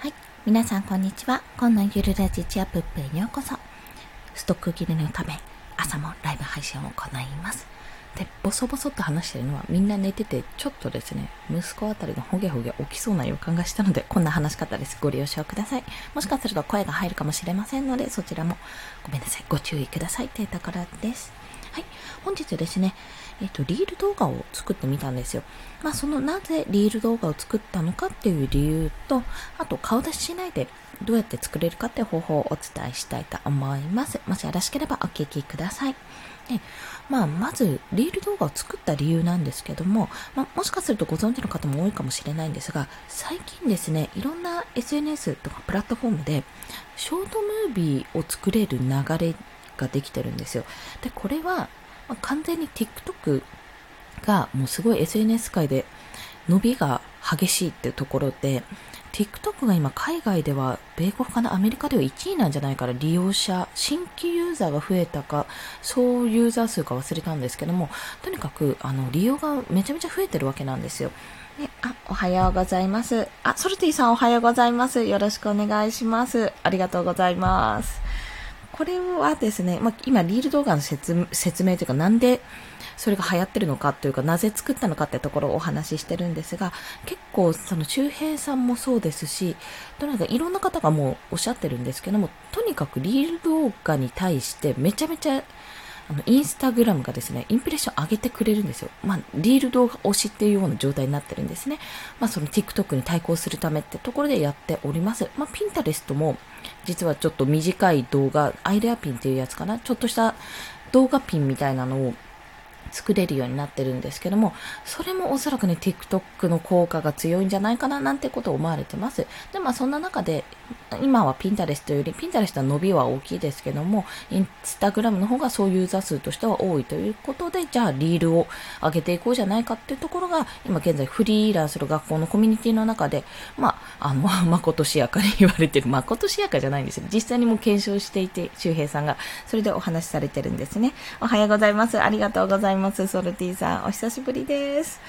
はい。皆さん、こんにちは。今のゆるラジチアプップへようこそ。ストック切れのため、朝もライブ配信を行います。で、ボソボソと話してるのは、みんな寝てて、ちょっとですね、息子あたりがほげほげ起きそうな予感がしたので、こんな話し方です。ご了承ください。もしかすると声が入るかもしれませんので、そちらもごめんなさい。ご注意ください。というところです。はい。本日ですね、えっ、と、リール動画を作ってみたんですよ。まあ、そのなぜリール動画を作ったのかっていう理由と、あと顔出ししないでどうやって作れるかっていう方法をお伝えしたいと思います。もしよろしければお聞きください。で、まあ、まず、リール動画を作った理由なんですけども、まあ、もしかするとご存知の方も多いかもしれないんですが、最近ですね、いろんな SNS とかプラットフォームで、ショートムービーを作れる流れができてるんですよ。で、これは、まあ、完全に TikTok がもうすごい SNS 界で伸びが激しいっていうところで、TikTok が今海外では、米国かなアメリカでは1位なんじゃないから利用者、新規ユーザーが増えたか、総ユーザー数か忘れたんですけども、とにかく、あの、利用がめちゃめちゃ増えてるわけなんですよ。ね、あ、おはようございます。あ、ソルティさんおはようございます。よろしくお願いします。ありがとうございます。これはですね、まあ、今、リール動画の説明というか、なんでそれが流行ってるのかというか、なぜ作ったのかってところをお話ししてるんですが、結構、その、周平さんもそうですし、とにかくいろんな方がもうおっしゃってるんですけども、とにかくリール動画に対してめちゃめちゃあの、インスタグラムがですね、インプレッション上げてくれるんですよ。まあ、リール動画推しっていうような状態になってるんですね。まあ、その TikTok に対抗するためってところでやっております。まあ、ピンタレストも、実はちょっと短い動画、アイデアピンっていうやつかな。ちょっとした動画ピンみたいなのを作れるようになってるんですけども、それもおそらくね、TikTok の効果が強いんじゃないかななんてことを思われてます。で、まあそんな中で、今は Pinterest より、Pinterest は伸びは大きいですけども、Instagram の方が総ユーザー数としては多いということで、じゃあリールを上げていこうじゃないかっていうところが、今現在フリーランスの学校のコミュニティの中で、まあ、あの、まことしやかに言われてる、まことしやかじゃないんですよ。実際にも検証していて、周平さんが、それでお話しされてるんですね。おはようございます。ありがとうございます。ますソルティさん、お久しぶりです。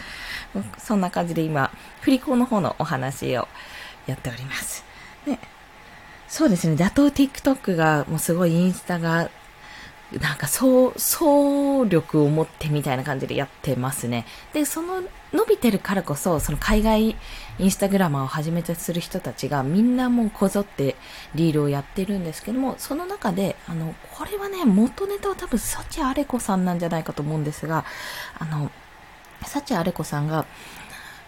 そんな感じで今、振り子の方のお話をやっております。ね、そうですね、打倒 TikTok がもうすごいインスタがなんか総、総力を持ってみたいな感じでやってますね。で、その伸びてるからこそ、その海外インスタグラマーを始めてする人たちがみんなもうこぞってリールをやってるんですけども、その中で、あの、これはね、元ネタは多分、サチアレコさんなんじゃないかと思うんですが、あの、サチアレコさんが、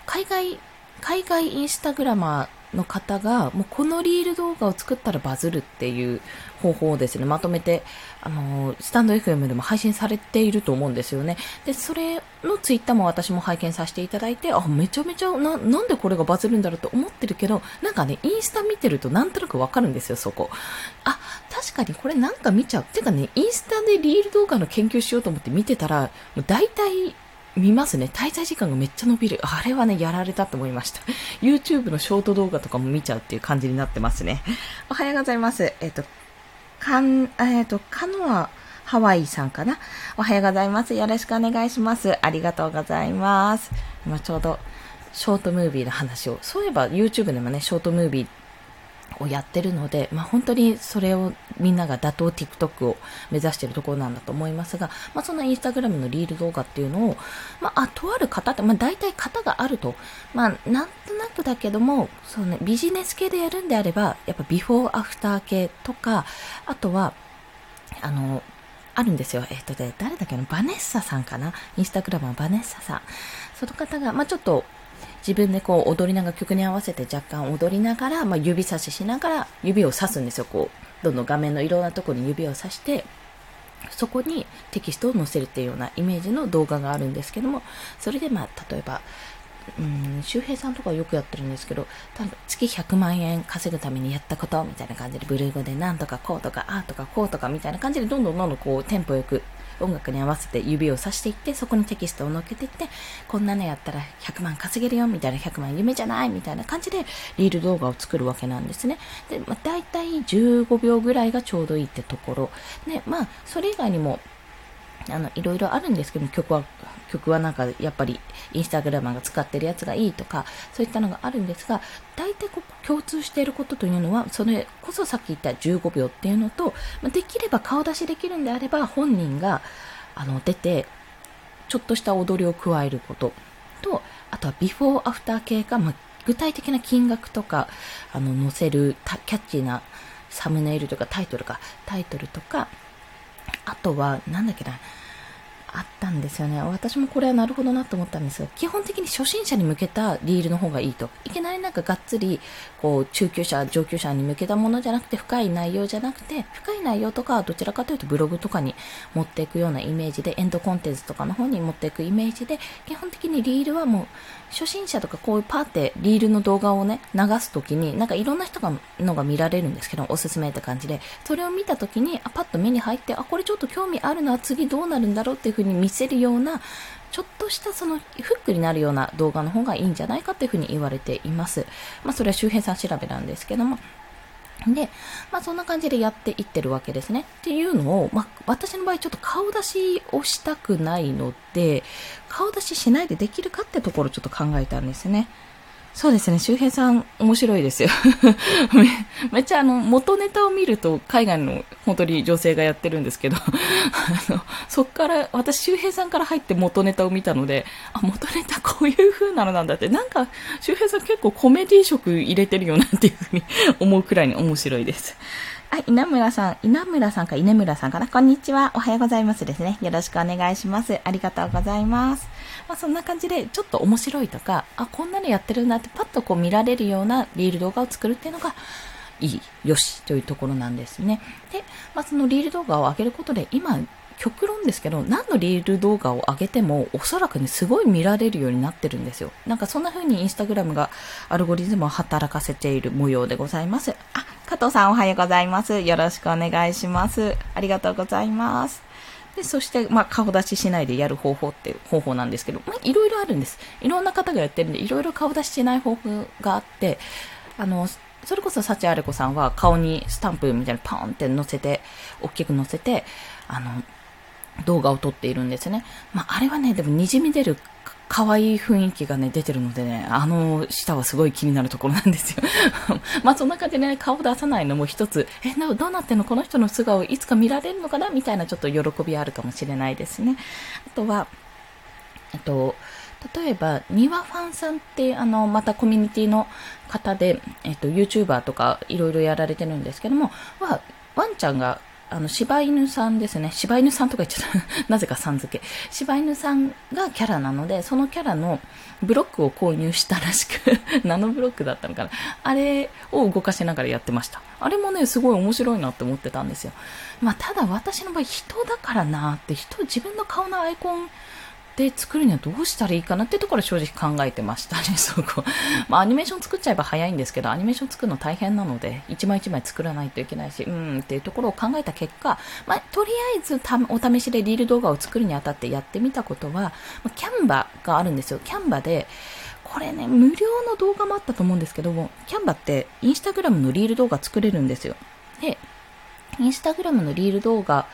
海外、海外インスタグラマー、の方が、もうこのリール動画を作ったらバズるっていう方法をですね、まとめて、あの、スタンド FM でも配信されていると思うんですよね。で、それのツイッターも私も拝見させていただいて、あ、めちゃめちゃ、な、なんでこれがバズるんだろうと思ってるけど、なんかね、インスタ見てるとなんとなくわかるんですよ、そこ。あ、確かにこれなんか見ちゃう。てかね、インスタでリール動画の研究しようと思って見てたら、もう大体見ますね。滞在時間がめっちゃ伸びる。あれはね、やられたと思いました。YouTube のショート動画とかも見ちゃうっていう感じになってますね。おはようございます。えっ、と、かん、えっ、と、カノア、ハワイさんかなおはようございます。よろしくお願いします。ありがとうございます。今ちょうど、ショートムービーの話を、そういえば YouTube でもね、ショートムービーをやってるので、まあ、本当にそれをみんなが打倒 TikTok を目指しているところなんだと思いますが、まあ、そのインスタグラムのリール動画っていうのを、まあ、とある方って、まあ、大体型があると、まあ、なんとなくだけども、そうね、ビジネス系でやるんであれば、やっぱビフォーアフター系とか、あとは、あの、あるんですよ。えっ、とで、誰だっけな？バネッサさんかな？インスタグラムはバネッサさん。その方が、まあ、ちょっと、自分でこう踊りながら曲に合わせて若干踊りながら、まあ、指差ししながら指をさすんですよ。こう、どんどん画面のいろんなところに指をさして、そこにテキストを載せるっていうようなイメージの動画があるんですけども、それでまあ、例えば、うん、周平さんとかよくやってるんですけど、多分月100万円稼ぐためにやったことみたいな感じで、ブルー語でなんとかこうとか、あーとかこうとかみたいな感じで、どんどんどんどんこう、テンポよく音楽に合わせて指をさしていって、そこにテキストを載っけていって、こんなのやったら100万稼げるよ、みたいな100万夢じゃないみたいな感じで、リール動画を作るわけなんですね。で、まあ、大体15秒ぐらいがちょうどいいってところ。で、まあ、それ以外にも、あの、いろいろあるんですけど曲は、曲はなんか、やっぱり、インスタグラマーが使ってるやつがいいとか、そういったのがあるんですが、大体ここ共通していることというのは、それこそさっき言った15秒っていうのと、できれば顔出しできるんであれば、本人が、あの、出て、ちょっとした踊りを加えること。と、あとはビフォーアフター系か、まあ、具体的な金額とか、あの、載せるキャッチーなサムネイルとかタイトルか、タイトルとか、あとは、なんだっけな、あったんですよね。私もこれはなるほどなと思ったんですが、基本的に初心者に向けたリールの方がいいと。いきなりなんかがっつり、こう、中級者、上級者に向けたものじゃなくて、深い内容じゃなくて、深い内容とかはどちらかというとブログとかに持っていくようなイメージで、エンドコンテンツとかの方に持っていくイメージで、基本的にリールはもう、初心者とかこういうパーってリールの動画をね、流すときに、なんかいろんな人が、のが見られるんですけど、おすすめって感じで、それを見たときに、あ、パッと目に入って、あ、これちょっと興味あるな、次どうなるんだろうっていうふうに見せるような、ちょっとしたそのフックになるような動画の方がいいんじゃないかっていうふうに言われています。まあそれは周辺さん調べなんですけども、で、まあそんな感じでやっていってるわけですね。っていうのを、まあ私の場合ちょっと顔出しをしたくないので、顔出ししないでできるかってところをちょっと考えたんですね。そうですね、周平さん面白いですよ め。めっちゃあの、元ネタを見ると海外の本当に女性がやってるんですけど あの、そっから、私周平さんから入って元ネタを見たので、あ、元ネタこういう風なのなんだって、なんか周平さん結構コメディ色入れてるよなっていう風に思うくらいに面白いです。はい、稲村さん、稲村さんか稲村さんかな。こんにちは。おはようございますですね。よろしくお願いします。ありがとうございます。まあ、そんな感じで、ちょっと面白いとか、あ、こんなのやってるなってパッとこう見られるようなリール動画を作るっていうのが、いい、よしというところなんですね。で、まあ、そのリール動画を上げることで、今、極論ですけど、何のリール動画を上げても、おそらくね、すごい見られるようになってるんですよ。なんかそんな風にインスタグラムがアルゴリズムを働かせている模様でございます。あ、加藤さんおはようございます。よろしくお願いします。ありがとうございます。で、そして、まあ、顔出ししないでやる方法っていう方法なんですけど、まあ、いろいろあるんです。いろんな方がやってるんで、いろいろ顔出ししない方法があって、あの、それこそ、幸あれ子さんは顔にスタンプみたいなパーンって乗せて、大きく乗せて、あの、動画を撮っているんですね。まあ、あれはね、でも滲み出る可愛い雰囲気がね、出てるのでね、あの下はすごい気になるところなんですよ。まあそんな感じでね、顔出さないのも一つ、え、どうなってんの？この人の素顔いつか見られるのかな？みたいなちょっと喜びあるかもしれないですね。あとは、えっと、例えば、ニワファンさんって、あの、またコミュニティの方で、えっと、YouTuber とかいろいろやられてるんですけども、は、ワンちゃんがあの、柴犬さんですね。柴犬さんとか言っちゃった。なぜかさん付け。柴犬さんがキャラなので、そのキャラのブロックを購入したらしく ナノブロックだったのかな。あれを動かしながらやってました。あれもね、すごい面白いなって思ってたんですよ。まあ、ただ私の場合、人だからなって、人、自分の顔のアイコンで作るにはどうしたらいいかなっていうところ正直考えてましたね、そこ。まあ、アニメーション作っちゃえば早いんですけど、アニメーション作るの大変なので、一枚一枚作らないといけないし、うんっていうところを考えた結果、まあ、とりあえずお試しでリール動画を作るにあたってやってみたことは、キャンバがあるんですよ。キャンバで、これね、無料の動画もあったと思うんですけども、キャンバってインスタグラムのリール動画作れるんですよ。で、インスタグラムのリール動画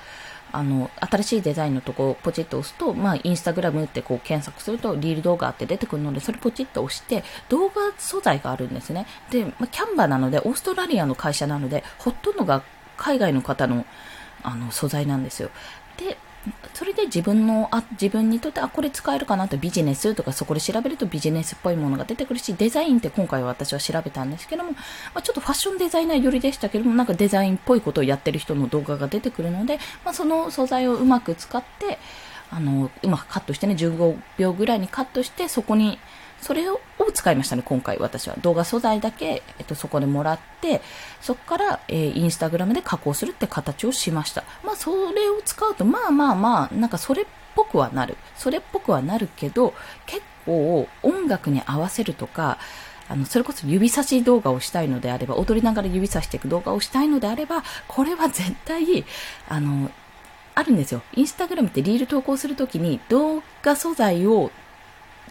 あの、新しいデザインのとこをポチッと押すと、まあ、インスタグラムってこう検索すると、リール動画って出てくるので、それポチッと押して、動画素材があるんですね。で、まあ、キャンバーなので、オーストラリアの会社なので、ほとんどが海外の方の、あの、素材なんですよ。で、それで自分の、あ、自分にとって、あ、これ使えるかなとビジネスとかそこで調べるとビジネスっぽいものが出てくるし、デザインって今回は私は調べたんですけども、まあ、ちょっとファッションデザイナー寄りでしたけども、なんかデザインっぽいことをやってる人の動画が出てくるので、まあ、その素材をうまく使って、あの、うまくカットしてね、15秒ぐらいにカットして、そこに、それを使いましたね、今回私は。動画素材だけ、えっと、そこでもらって、そこから、えー、インスタグラムで加工するって形をしました。まあ、それを使うと、まあまあまあ、なんかそれっぽくはなる。それっぽくはなるけど、結構音楽に合わせるとか、あの、それこそ指差し動画をしたいのであれば、踊りながら指差していく動画をしたいのであれば、これは絶対、あの、あるんですよ。インスタグラムってリール投稿するときに動画素材を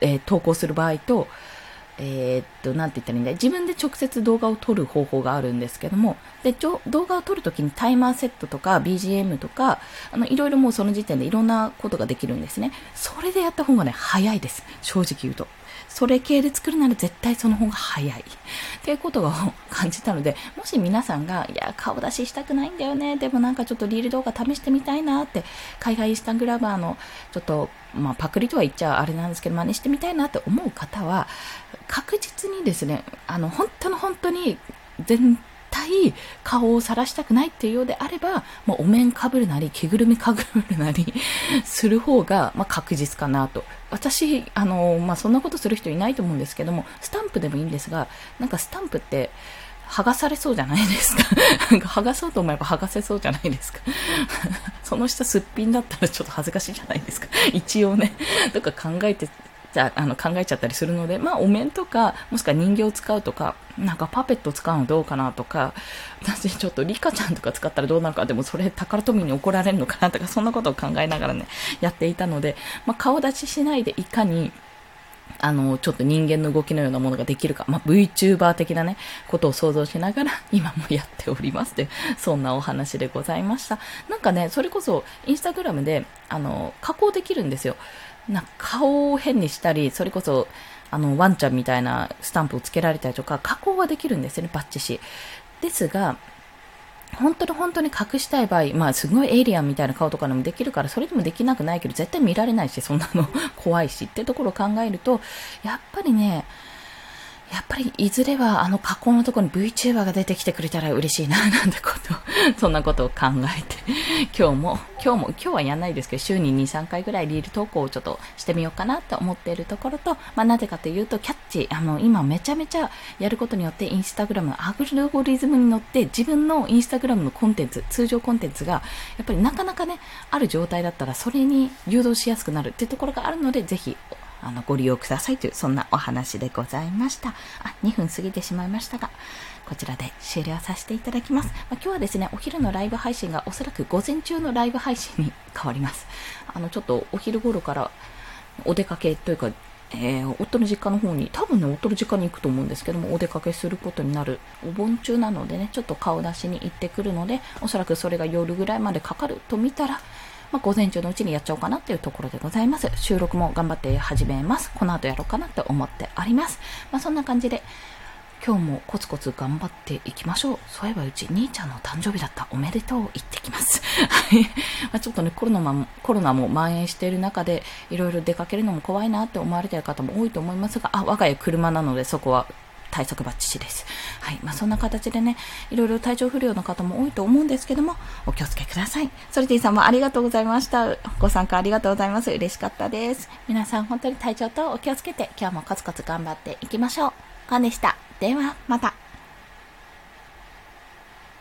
えー、投稿する場合と、えー、っと、なんて言ったらいいんだ自分で直接動画を撮る方法があるんですけども、で、ちょ動画を撮るときにタイマーセットとか BGM とか、あの、いろいろもうその時点でいろんなことができるんですね。それでやった方がね、早いです。正直言うと。それ系で作るなら絶対その方が早い。っていうことを感じたので、もし皆さんが、いや、顔出ししたくないんだよね。でもなんかちょっとリール動画試してみたいなって、海外インスタグラバーの、ちょっと、まあ、パクリとは言っちゃあれなんですけど、真似してみたいなって思う方は、確実にですね、あの、本当の本当に、全対顔を晒したくないっていうようであれば、まあ、お面かぶるなり、着ぐるみかぶるなり する方が、まあ、確実かなと。私、あの、まあ、そんなことする人いないと思うんですけども、スタンプでもいいんですが、なんかスタンプって、剥がされそうじゃないですか。なんか剥がそうと思えば剥がせそうじゃないですか。その下すっぴんだったらちょっと恥ずかしいじゃないですか。一応ね、とか考えてじゃあの考えちゃったりするので、まあ、お面とか、もしくは人形を使うとか、なんかパペット使うのどうかなとか、私ちょっとリカちゃんとか使ったらどうなるか、でもそれ宝富に怒られるのかなとか、そんなことを考えながらね、やっていたので、まあ、顔出ししないでいかに、あの、ちょっと人間の動きのようなものができるか、まあ、VTuber 的なね、ことを想像しながら、今もやっておりますという、そんなお話でございました。なんかね、それこそ、インスタグラムで、あの、加工できるんですよ。な顔を変にしたり、それこそ、あの、ワンちゃんみたいなスタンプをつけられたりとか、加工はできるんですよね、バッチし。ですが、本当に本当に隠したい場合、まあすごいエイリアンみたいな顔とかでもできるから、それでもできなくないけど、絶対見られないし、そんなの怖いしってところを考えると、やっぱりね、やっぱりいずれはあの加工のところに VTuber が出てきてくれたら嬉しいな、なんてこと、そんなことを考えて、今日も、今日も、今日はやんないですけど、週に2、3回ぐらいリール投稿をちょっとしてみようかなと思っているところと、まあなぜかというと、キャッチ、あの、今めちゃめちゃやることによって、インスタグラムのアルゴリズムに乗って、自分のインスタグラムのコンテンツ、通常コンテンツが、やっぱりなかなかね、ある状態だったら、それに誘導しやすくなるっていうところがあるので、ぜひあの、ご利用くださいという、そんなお話でございました。あ、2分過ぎてしまいましたが、こちらで終了させていただきます。まあ、今日はですね、お昼のライブ配信がおそらく午前中のライブ配信に変わります。あの、ちょっとお昼頃からお出かけというか、えー、夫の実家の方に、多分ね、夫の実家に行くと思うんですけども、お出かけすることになる、お盆中なのでね、ちょっと顔出しに行ってくるので、おそらくそれが夜ぐらいまでかかると見たら、まあ、午前中のうちにやっちゃおうかなっていうところでございます。収録も頑張って始めます。この後やろうかなって思っております。まあ、そんな感じで、今日もコツコツ頑張っていきましょう。そういえばうち兄ちゃんの誕生日だった。おめでとう。行ってきます。はい。まあ、ちょっとね、コロナも、コロナも蔓延している中で、いろいろ出かけるのも怖いなって思われている方も多いと思いますが、あ、我が家車なのでそこは対策バッチリです。はい。まあ、そんな形でね、いろいろ体調不良の方も多いと思うんですけども、お気をつけください。ソルティさんもありがとうございました。ご参加ありがとうございます。嬉しかったです。皆さん本当に体調とお気をつけて、今日もコツコツ頑張っていきましょう。カンでした。では、また。